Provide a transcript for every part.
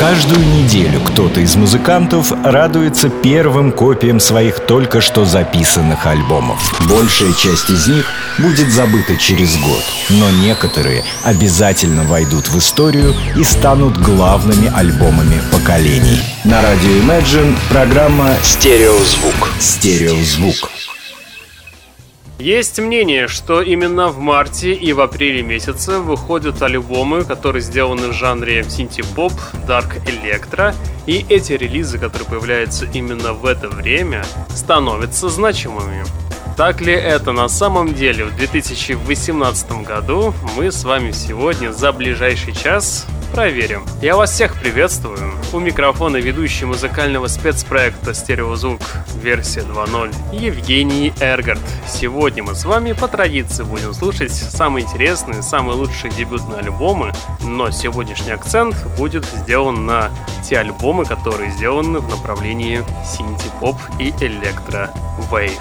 Каждую неделю кто-то из музыкантов радуется первым копиям своих только что записанных альбомов. Большая часть из них будет забыта через год, но некоторые обязательно войдут в историю и станут главными альбомами поколений. На радио Imagine программа «Стереозвук». «Стереозвук». Есть мнение, что именно в марте и в апреле месяце выходят альбомы, которые сделаны в жанре синти-поп, дарк электро, и эти релизы, которые появляются именно в это время, становятся значимыми. Так ли это на самом деле в 2018 году, мы с вами сегодня за ближайший час проверим. Я вас всех приветствую. У микрофона ведущий музыкального спецпроекта «Стереозвук» версия 2.0 Евгений Эргард. Сегодня мы с вами по традиции будем слушать самые интересные, самые лучшие дебютные альбомы, но сегодняшний акцент будет сделан на те альбомы, которые сделаны в направлении синти-поп и электро-вейв.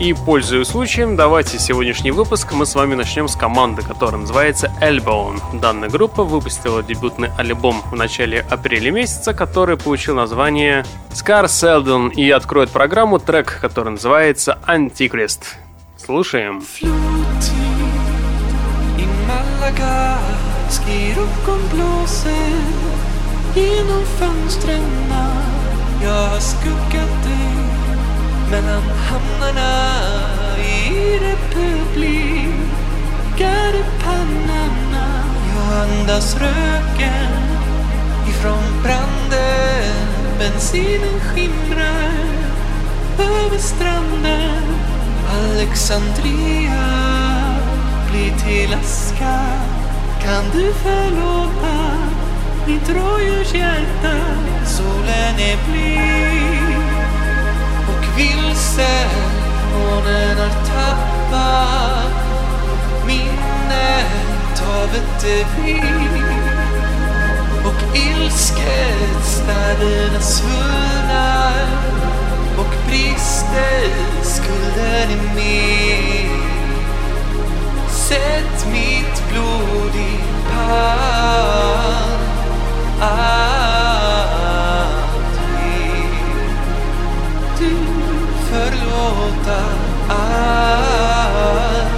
И, пользуясь случаем, давайте сегодняшний выпуск мы с вами начнем с команды, которая называется Elbone. Данная группа выпустила дебютный альбом в начале апреля месяца, который получил название Scar Seldon и откроет программу трек, который называется Antichrist. Слушаем. Genom fönstren jag har skuggat dig mellan hamnarna i republik. Är det Panama Jag andas röken. Ifrån branden Bensinen skimrar. Över stranden Alexandria blir till aska. Kan du förlåta mitt rådjurshjärta? Solen är blind vilse Månen har tappat minnet av ett devir och ilsket städerna svullnar. Och brister skulden i mig Sätt mitt blod i pann ah. volta a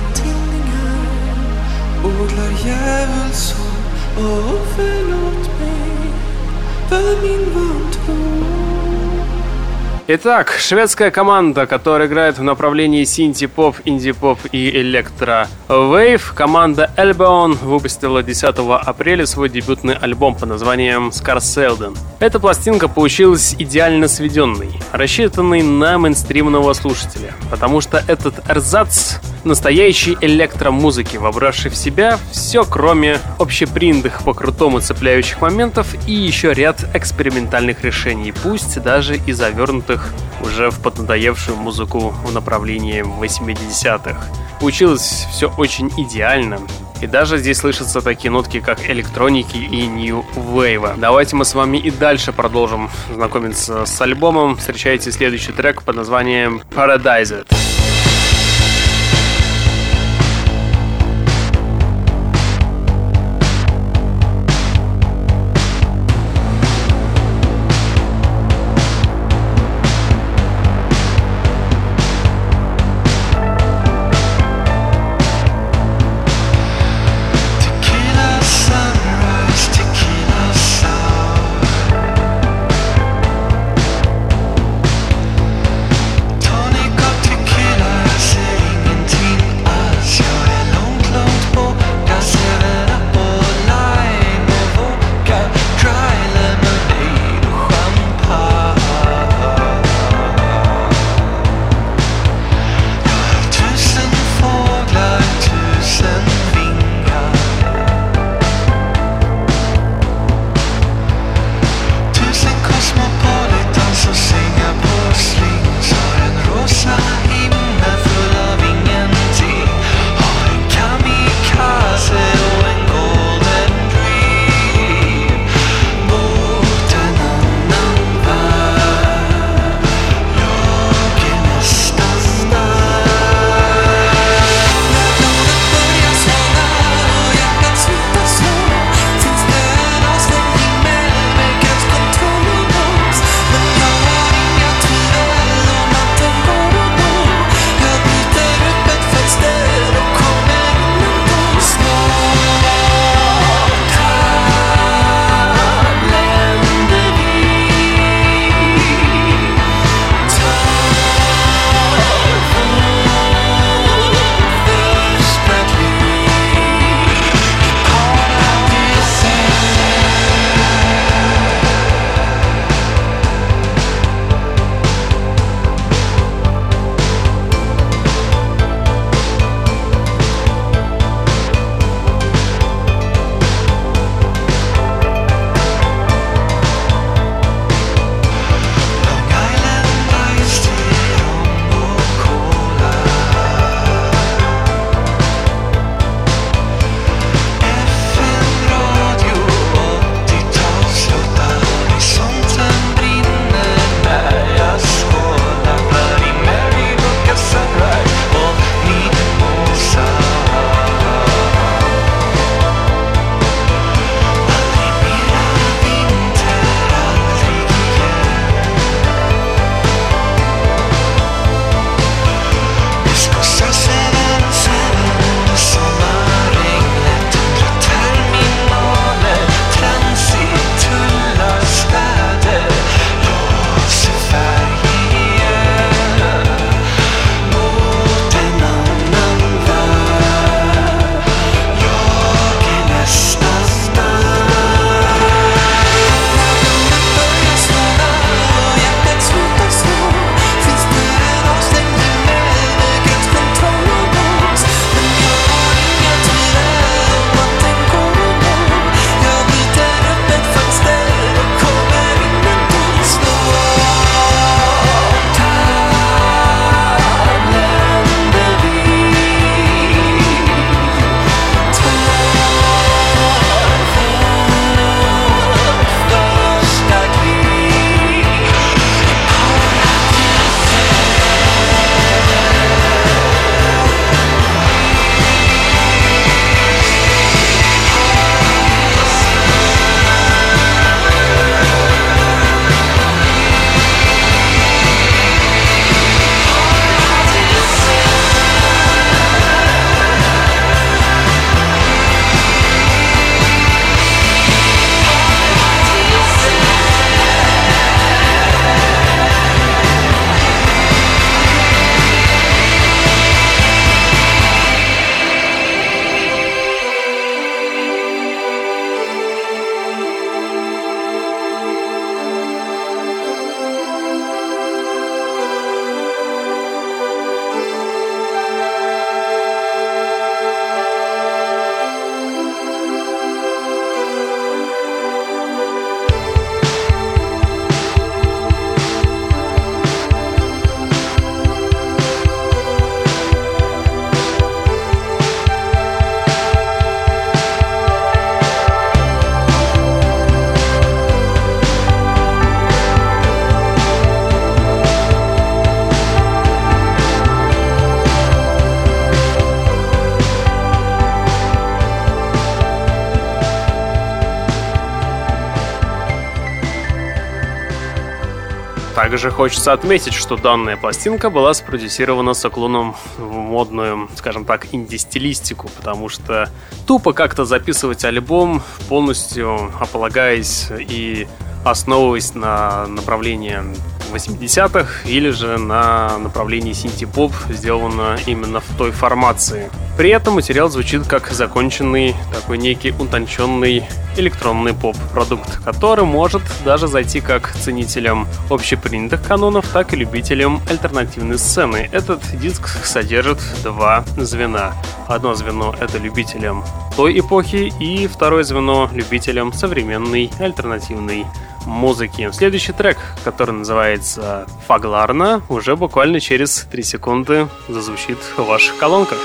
mina odlar djävulsord och förlåt mig för min vantro Итак, шведская команда, которая играет в направлении синти-поп, инди-поп и электро-вейв, команда Elbon выпустила 10 апреля свой дебютный альбом под названием Scarselden. Эта пластинка получилась идеально сведенной, рассчитанной на мейнстримного слушателя, потому что этот эрзац настоящей электромузыки, вобравший в себя все, кроме общепринятых по-крутому цепляющих моментов и еще ряд экспериментальных решений, пусть даже и завернутых уже в поднадоевшую музыку в направлении 80-х. Получилось все очень идеально, и даже здесь слышатся такие нотки, как электроники и New Wave. Давайте мы с вами и дальше продолжим знакомиться с альбомом. Встречайте следующий трек под названием Paradise. Также хочется отметить, что данная пластинка была спродюсирована с уклоном в модную, скажем так, инди-стилистику, потому что тупо как-то записывать альбом полностью ополагаясь и основываясь на направлении 80-х или же на направлении синти-поп, сделано именно в той формации. При этом материал звучит как законченный, такой некий утонченный электронный поп-продукт, который может даже зайти как ценителям общепринятых канонов, так и любителям альтернативной сцены. Этот диск содержит два звена. Одно звено — это любителям той эпохи, и второе звено — любителям современной альтернативной музыки. Следующий трек, который называется «Фагларна», уже буквально через 3 секунды зазвучит в ваших колонках.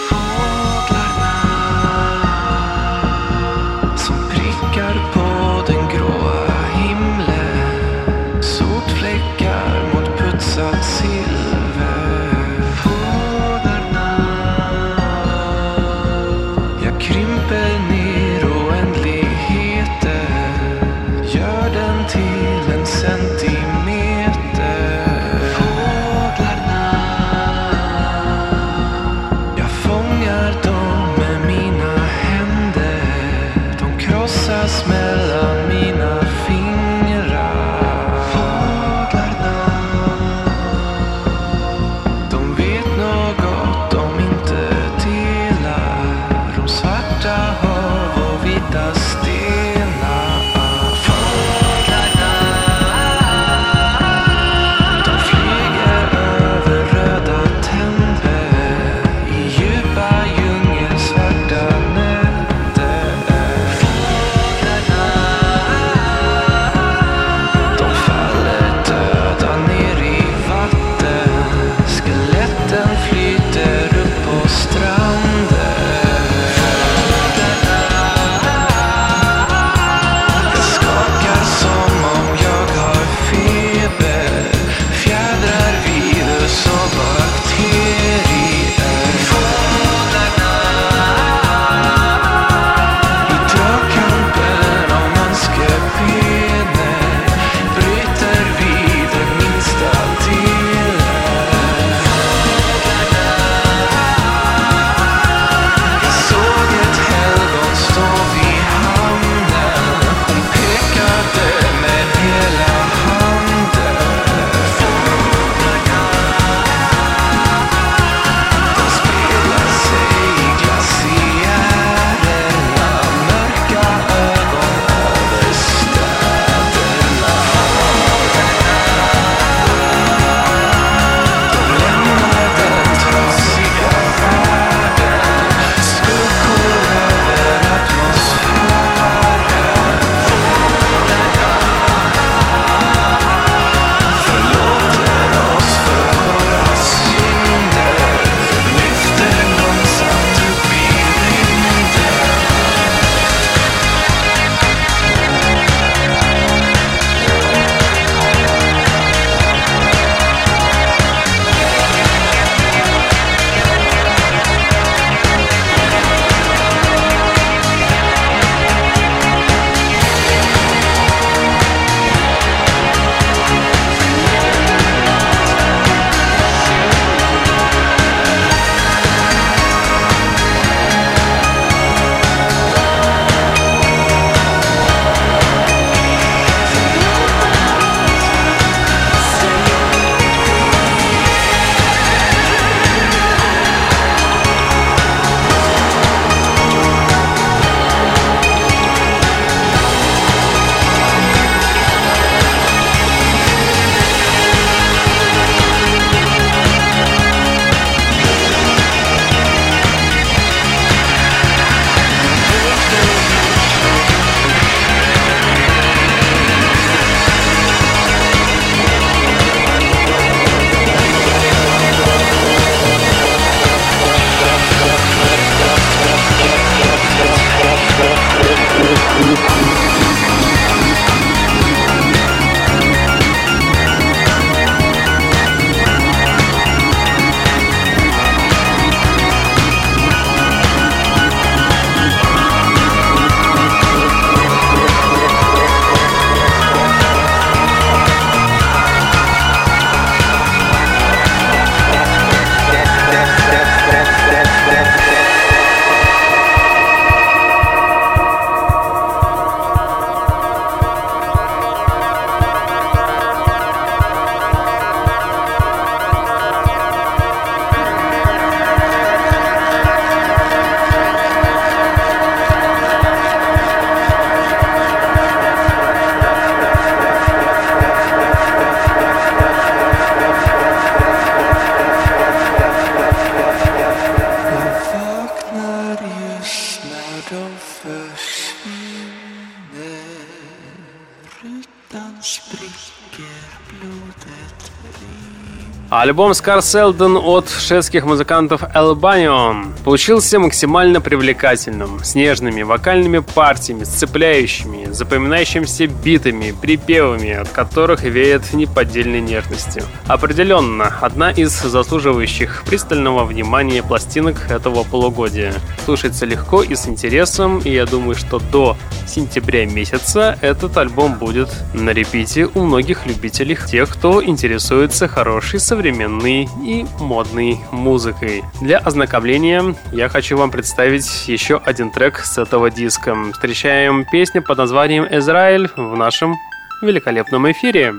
Альбом Scar Seldon от шведских музыкантов Albanion получился максимально привлекательным, с нежными вокальными партиями, сцепляющими, запоминающимися битами, припевами, от которых веет неподдельной нежностью. Определенно, одна из заслуживающих пристального внимания пластинок этого полугодия. Слушается легко и с интересом, и я думаю, что до сентября месяца этот альбом будет на репите у многих любителей, тех, кто интересуется хорошей современной и модной музыкой. Для ознакомления я хочу вам представить еще один трек с этого диска. Встречаем песню под названием «Израиль» в нашем великолепном эфире.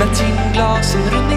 Med timglasen runt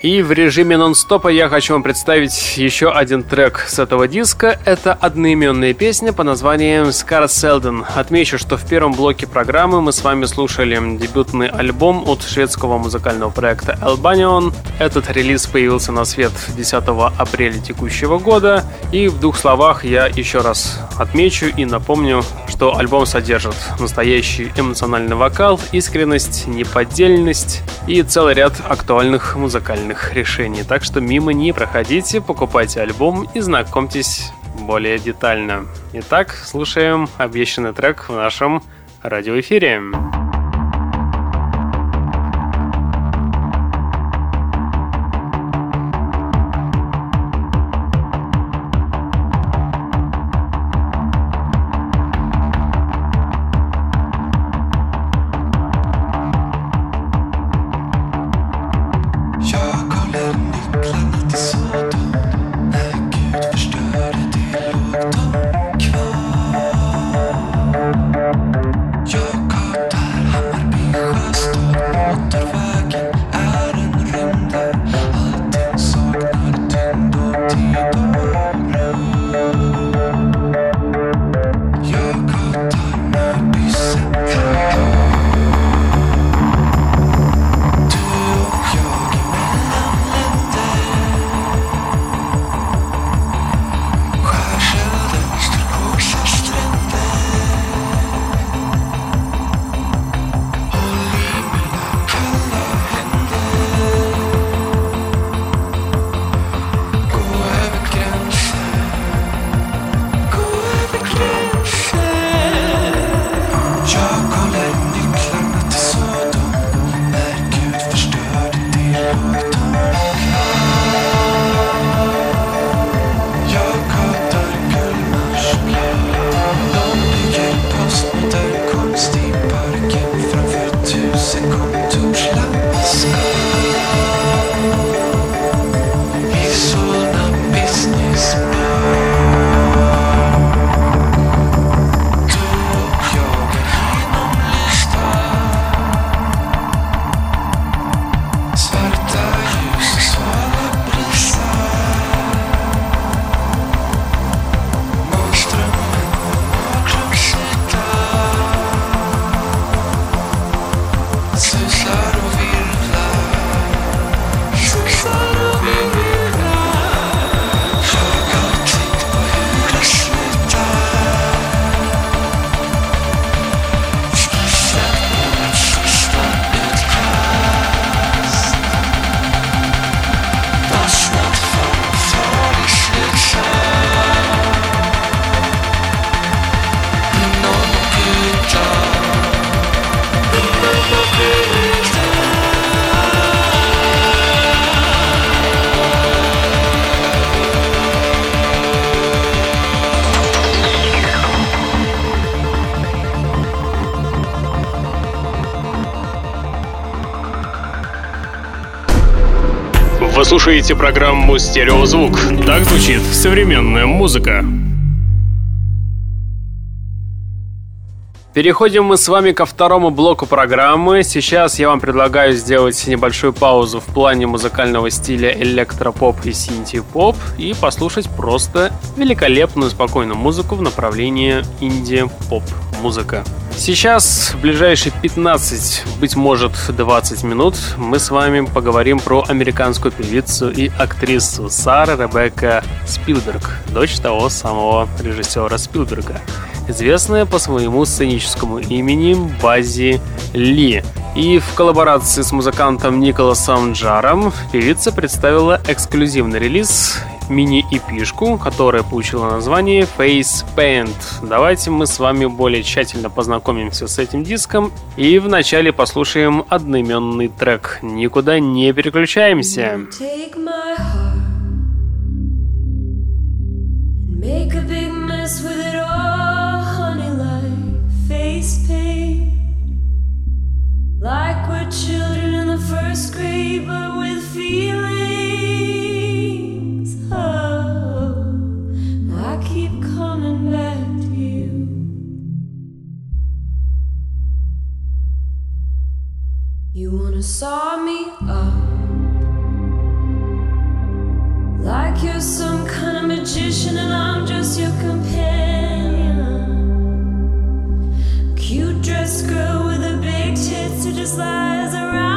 И в режиме нон-стопа я хочу вам представить еще один трек с этого диска. Это одноименная песня по названием Scar Selden. Отмечу, что в первом блоке программы мы с вами слушали дебютный альбом от шведского музыкального проекта Albanion. Этот релиз появился на свет 10 апреля текущего года. И в двух словах я еще раз отмечу и напомню, что альбом содержит настоящий эмоциональный вокал, искренность, неподдельность и целый ряд актуальных музыкальных правильных решений. Так что мимо не проходите, покупайте альбом и знакомьтесь более детально. Итак, слушаем обещанный трек в нашем радиоэфире. Слушаете программу «Стереозвук». Так звучит современная музыка. Переходим мы с вами ко второму блоку программы. Сейчас я вам предлагаю сделать небольшую паузу в плане музыкального стиля электропоп и синти-поп и послушать просто великолепную спокойную музыку в направлении инди-поп музыка. Сейчас, в ближайшие 15, быть может 20 минут, мы с вами поговорим про американскую певицу и актрису Сара Ребекка Спилберг, дочь того самого режиссера Спилберга, известная по своему сценическому имени Бази Ли. И в коллаборации с музыкантом Николасом Джаром певица представила эксклюзивный релиз мини-эпишку, которая получила название Face Paint. Давайте мы с вами более тщательно познакомимся с этим диском и вначале послушаем одноименный трек. Никуда не переключаемся. Like we're children in the first grade, but with feelings. and saw me up. Like you're some kind of magician, and I'm just your companion. Cute dress girl with a big tits who just lies around.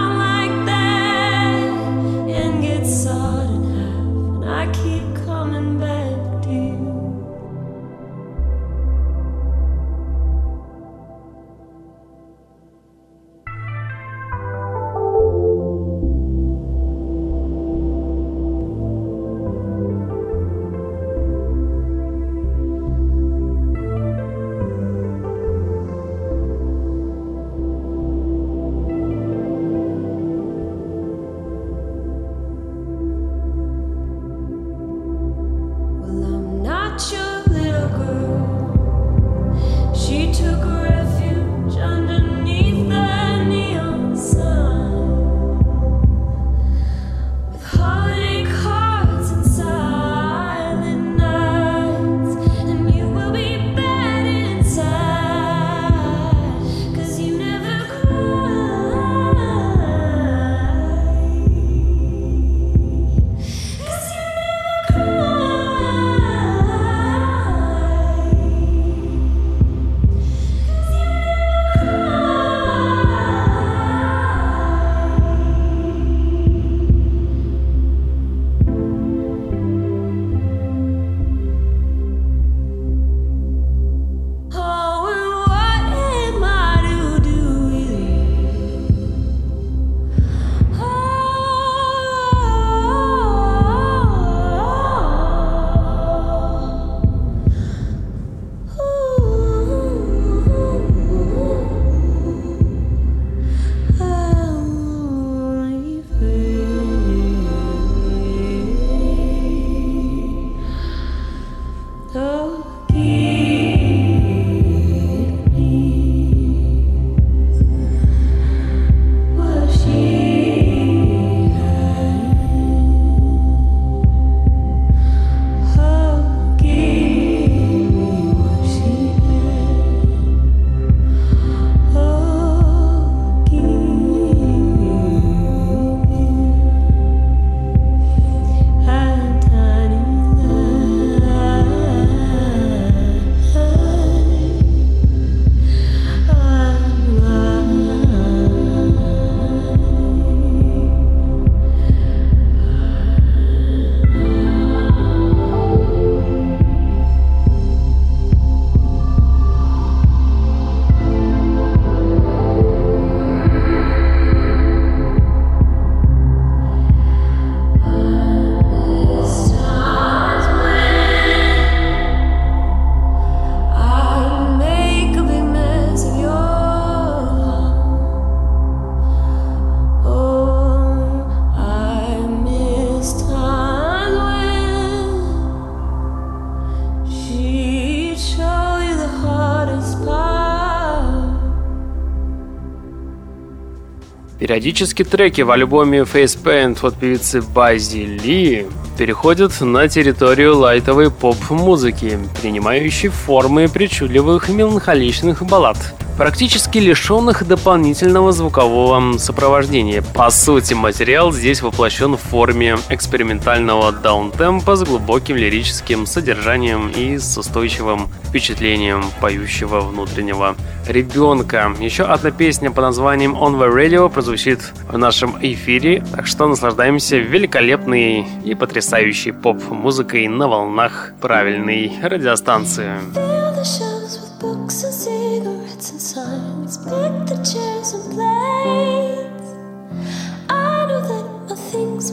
Периодически треки в альбоме Face Paint от певицы Бази Ли переходят на территорию лайтовой поп-музыки, принимающей формы причудливых меланхоличных баллад практически лишенных дополнительного звукового сопровождения. По сути, материал здесь воплощен в форме экспериментального даунтемпа с глубоким лирическим содержанием и с устойчивым впечатлением поющего внутреннего ребенка. Еще одна песня под названием On the Radio прозвучит в нашем эфире, так что наслаждаемся великолепной и потрясающей поп-музыкой на волнах правильной радиостанции.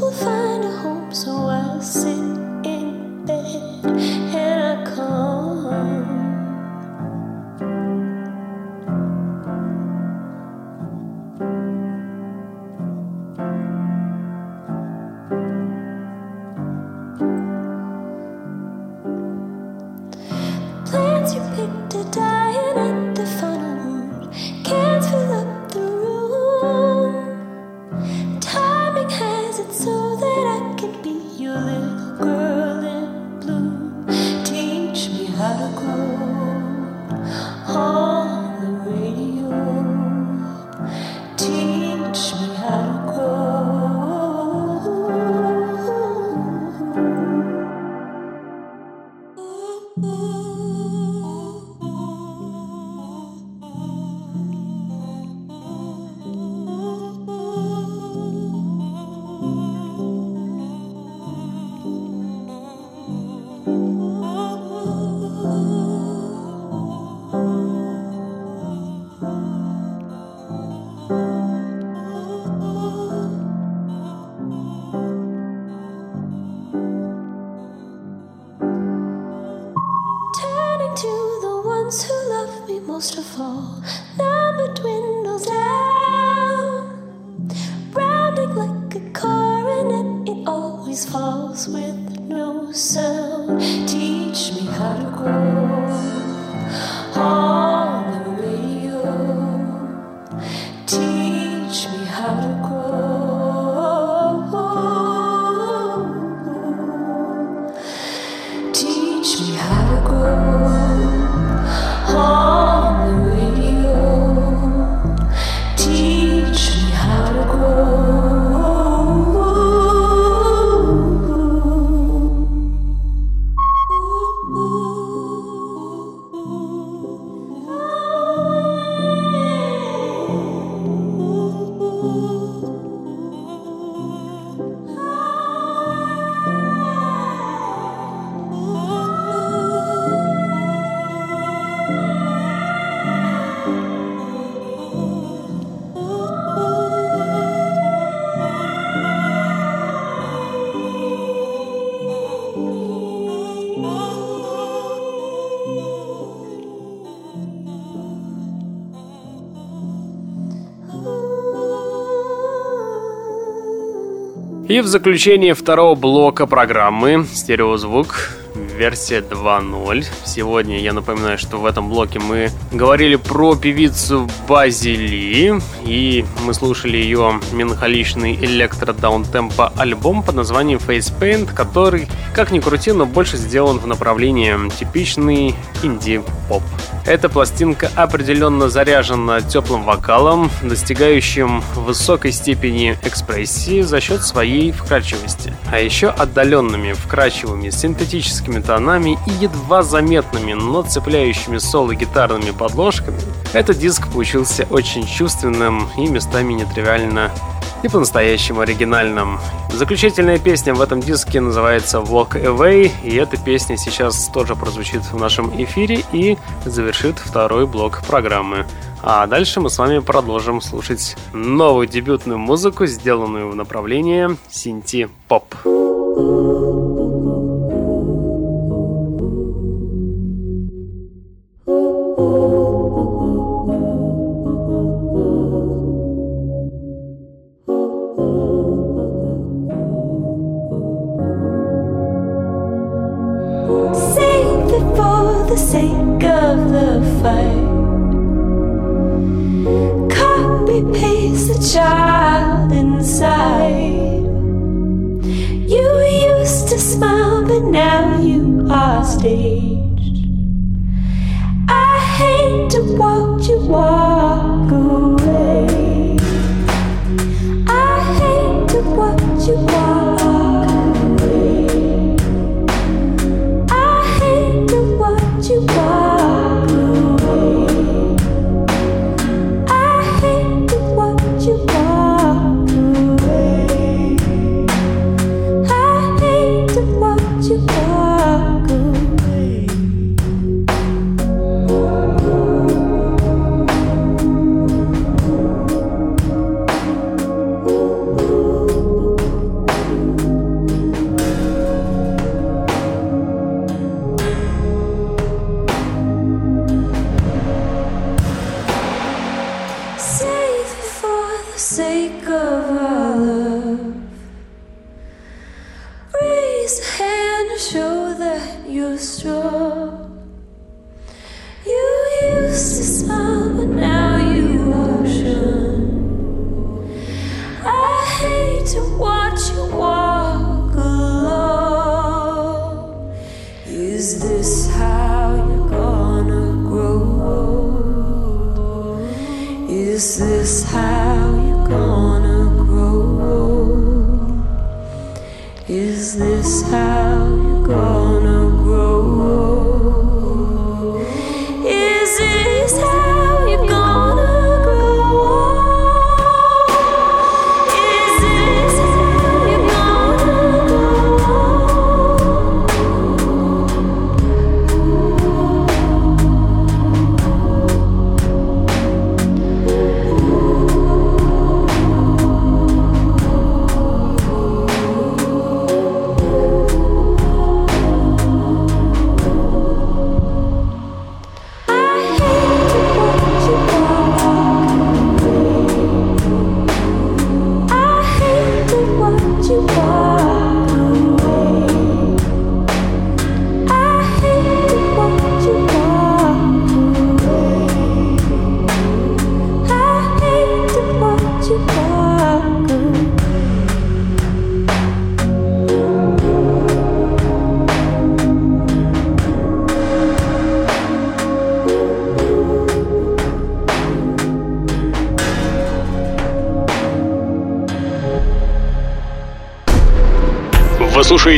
Will find a home, so I'll sit in bed and I come. В заключение второго блока программы «Стереозвук» версия 2.0. Сегодня я напоминаю, что в этом блоке мы говорили про певицу Базили, и мы слушали ее меланхоличный электро-даунтемпо альбом под названием Face Paint, который, как ни крути, но больше сделан в направлении типичный инди-поп. Эта пластинка определенно заряжена теплым вокалом, достигающим высокой степени экспрессии за счет своей вкрадчивости, а еще отдаленными вкрадчивыми синтетическими тонами и едва заметными, но цепляющими соло гитарными подложками, этот диск получился очень чувственным и местами нетривиально и по-настоящему оригинальным. Заключительная песня в этом диске называется Walk Away, и эта песня сейчас тоже прозвучит в нашем эфире и завершит второй блок программы. А дальше мы с вами продолжим слушать новую дебютную музыку, сделанную в направлении синти-поп. Вы sake of the fight. Copy paste the child inside. You used to smile, but now you are staying. Is this how you're gonna grow? Is this how?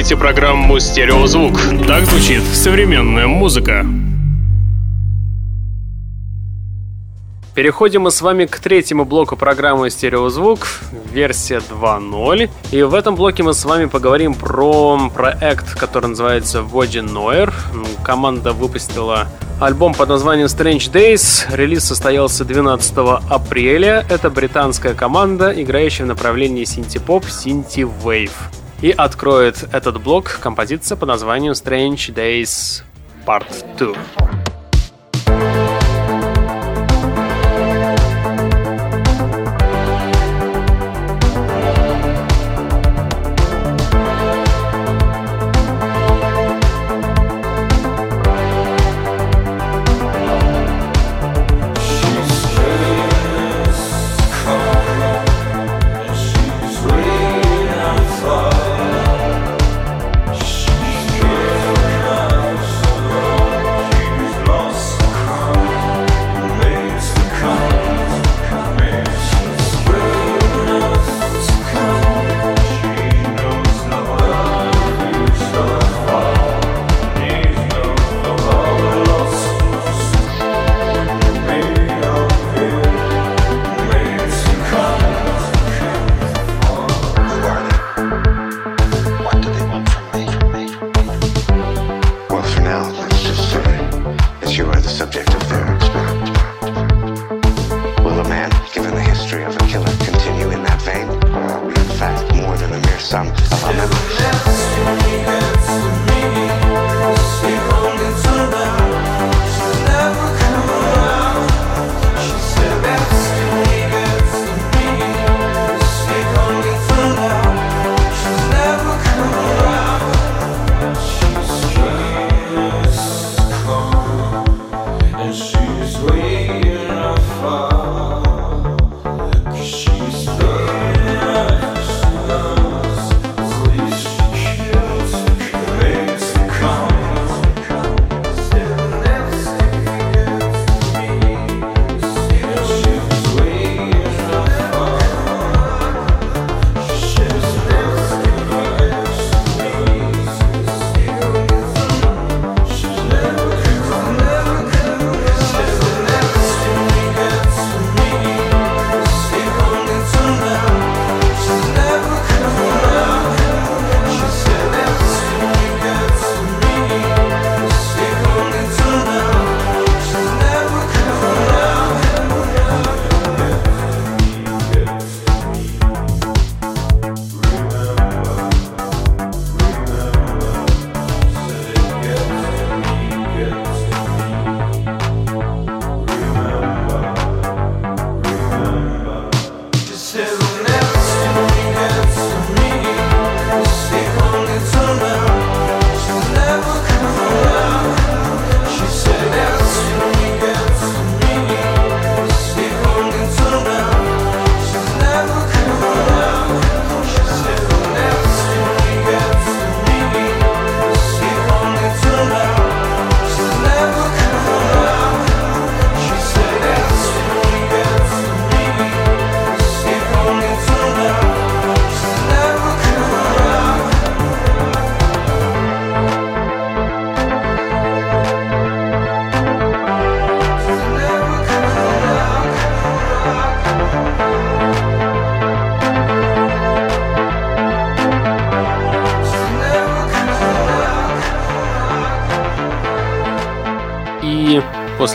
Слушаете программу «Стереозвук». Так звучит современная музыка. Переходим мы с вами к третьему блоку программы «Стереозвук», версия 2.0. И в этом блоке мы с вами поговорим про проект, который называется Vogue Noir. Команда выпустила альбом под названием Strange Days. Релиз состоялся 12 апреля. Это британская команда, играющая в направлении синти-поп, синти-вейв. И откроет этот блок композиция под названием Strange Days Part 2.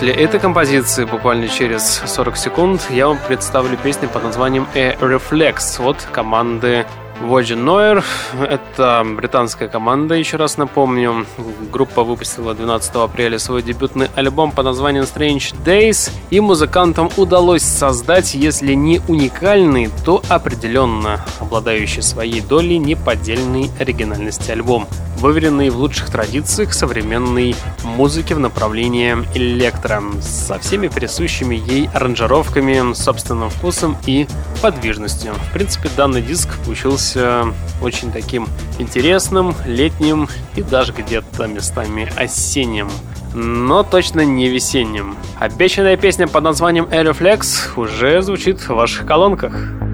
После этой композиции, буквально через 40 секунд, я вам представлю песню под названием «A Reflex» от команды Voyager Noir. Это британская команда, еще раз напомню. Группа выпустила 12 апреля свой дебютный альбом под названием Strange Days, и музыкантам удалось создать, если не уникальный, то определенно обладающий своей долей неподдельной оригинальности альбом выверенный в лучших традициях современной музыки в направлении электро, со всеми присущими ей аранжировками, собственным вкусом и подвижностью. В принципе, данный диск получился очень таким интересным, летним и даже где-то местами осенним но точно не весенним. Обещанная песня под названием Aeroflex уже звучит в ваших колонках.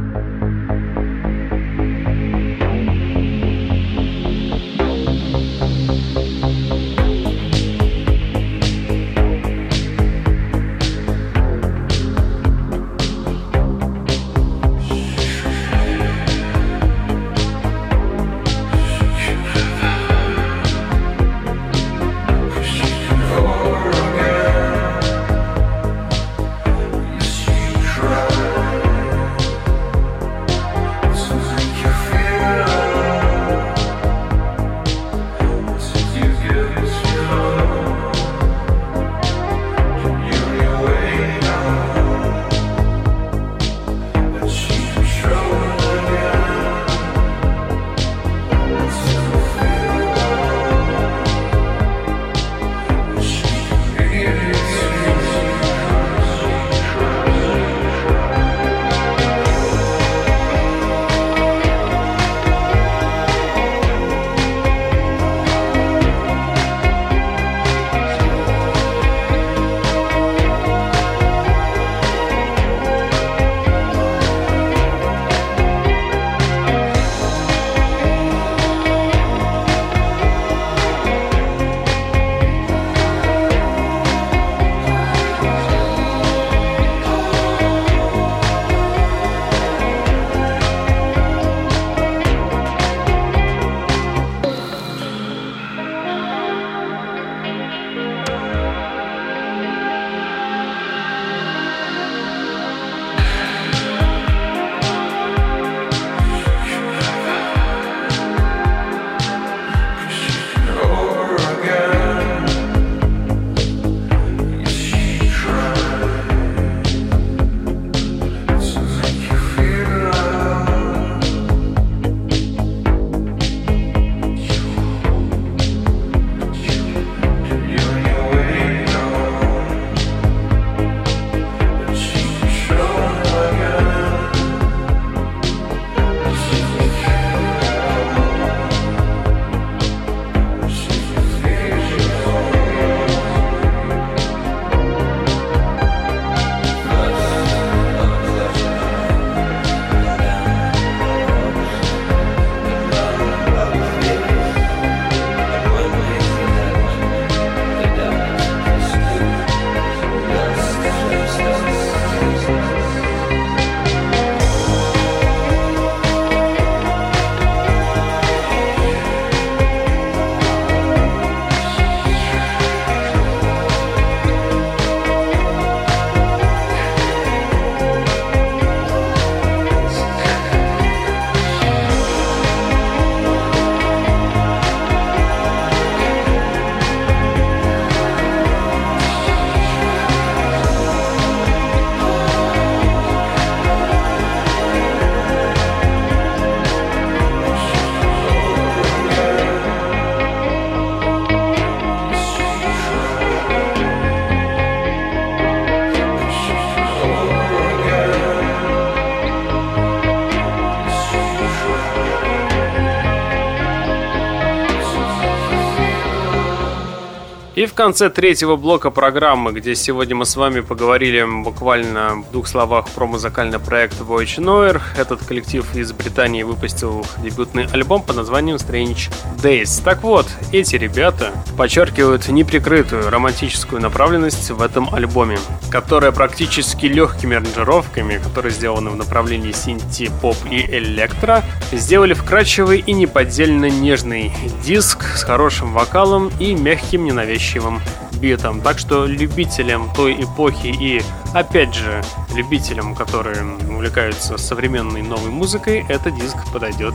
Конце третьего блока программы, где сегодня мы с вами поговорили буквально в двух словах про музыкальный проект Voyage Noir, этот коллектив из Британии выпустил дебютный альбом под названием Strange Days. Так вот, эти ребята подчеркивают неприкрытую романтическую направленность в этом альбоме, которая практически легкими аранжировками, которые сделаны в направлении синти, поп и электро, сделали вкрадчивый и неподдельно нежный диск с хорошим вокалом и мягким ненавязчивым навязчивым битом. Так что любителям той эпохи и, опять же, любителям, которые увлекаются современной новой музыкой, этот диск подойдет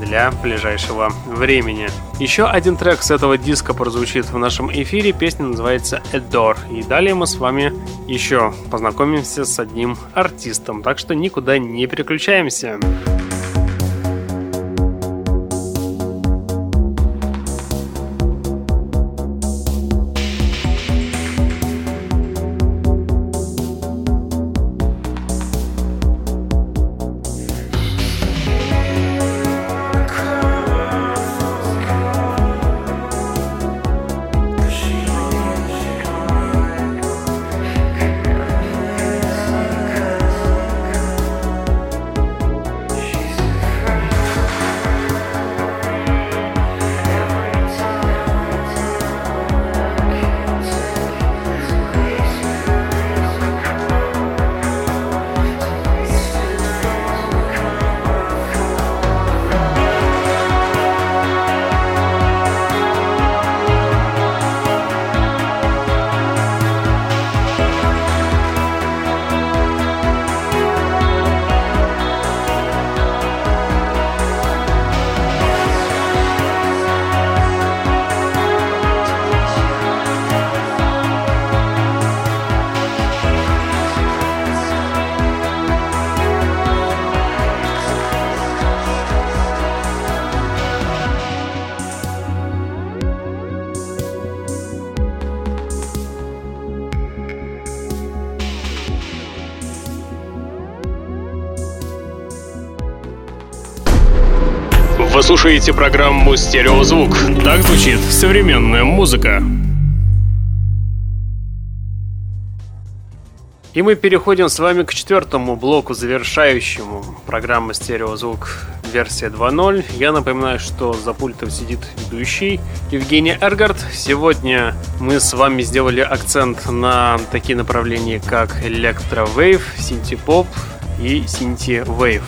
для ближайшего времени. Еще один трек с этого диска прозвучит в нашем эфире. Песня называется Adore. И далее мы с вами еще познакомимся с одним артистом. Так что никуда не переключаемся. Слушаете программу «Стереозвук». Так звучит современная музыка. И мы переходим с вами к четвертому блоку, завершающему программы «Стереозвук» версия 2.0. Я напоминаю, что за пультом сидит ведущий Евгений Эргард. Сегодня мы с вами сделали акцент на такие направления, как электровейв, синтепоп и синти-вейв.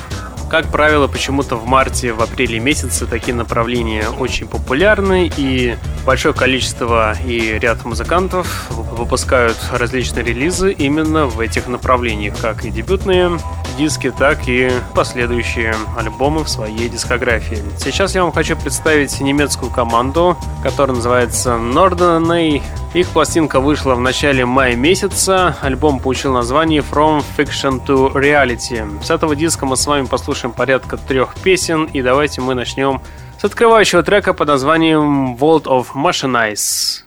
Как правило, почему-то в марте, в апреле месяце такие направления очень популярны, и большое количество и ряд музыкантов выпускают различные релизы именно в этих направлениях, как и дебютные диски, так и последующие альбомы в своей дискографии. Сейчас я вам хочу представить немецкую команду, которая называется Norderney. Их пластинка вышла в начале мая месяца. Альбом получил название From Fiction to Reality. С этого диска мы с вами послушаем порядка трех песен, и давайте мы начнем с открывающего трека под названием Vault of Machinize.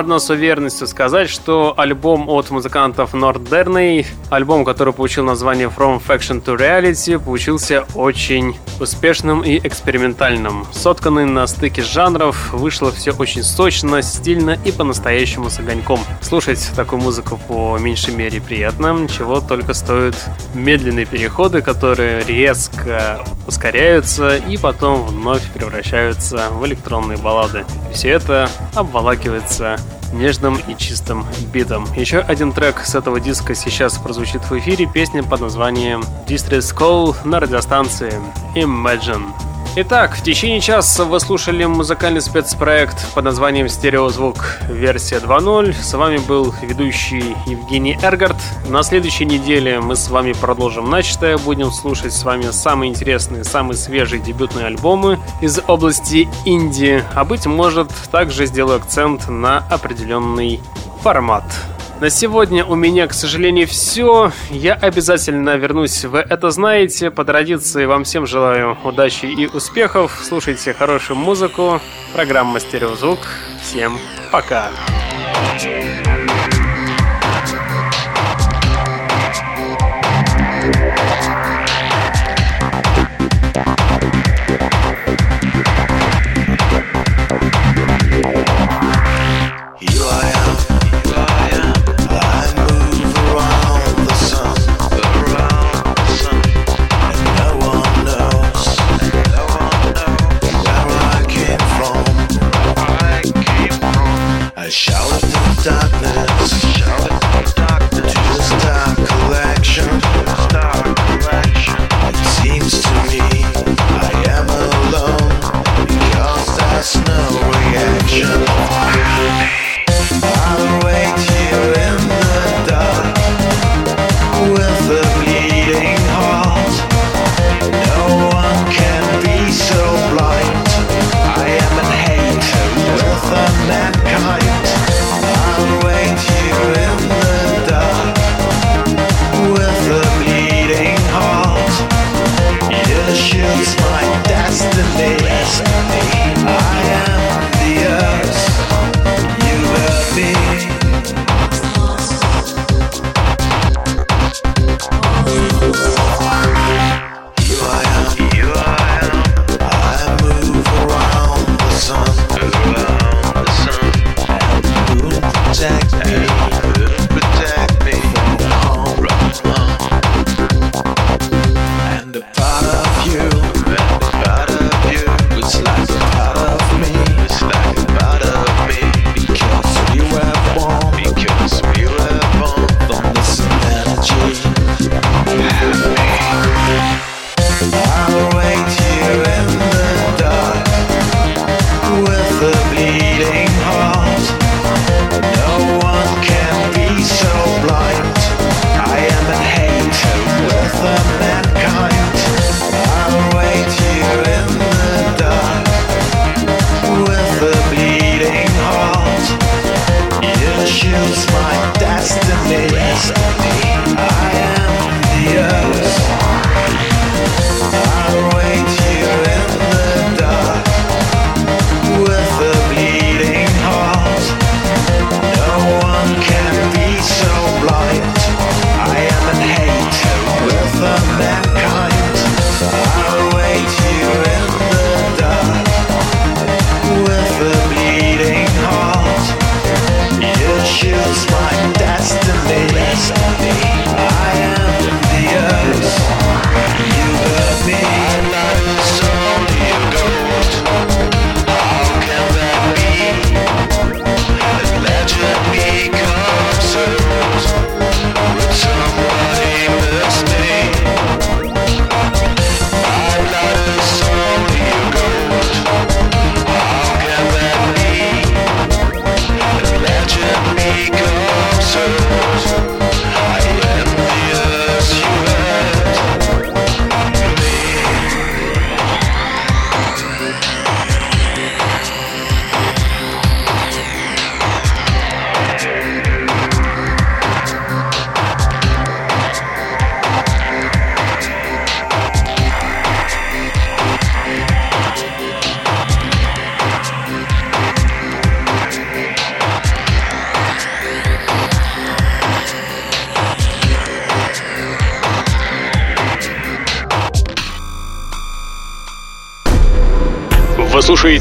Можно с уверенностью сказать, что альбом от музыкантов Norderney, альбом, который получил название From Faction to Reality, получился очень успешным и экспериментальным. Сотканный на стыке жанров, вышло все очень сочно, стильно и по-настоящему с огоньком. Слушать такую музыку по меньшей мере приятно, чего только стоят медленные переходы, которые резко ускоряются и потом вновь превращаются в электронные баллады. Все это обволакивается нежным и чистым битом. Еще один трек с этого диска сейчас прозвучит в эфире, песня под названием Distress Call на радиостанции Imagine. Итак, в течение часа вы слушали музыкальный спецпроект под названием «Стереозвук. Версия 2.0». С вами был ведущий Евгений Эргард. На следующей неделе мы с вами продолжим начатое. Будем слушать с вами самые интересные, самые свежие дебютные альбомы из области инди. А быть может, также сделаю акцент на определенный формат. На сегодня у меня, к сожалению, все. Я обязательно вернусь в это знаете. По традиции вам всем желаю удачи и успехов. Слушайте хорошую музыку. Программа «Стереозвук». Всем пока. Here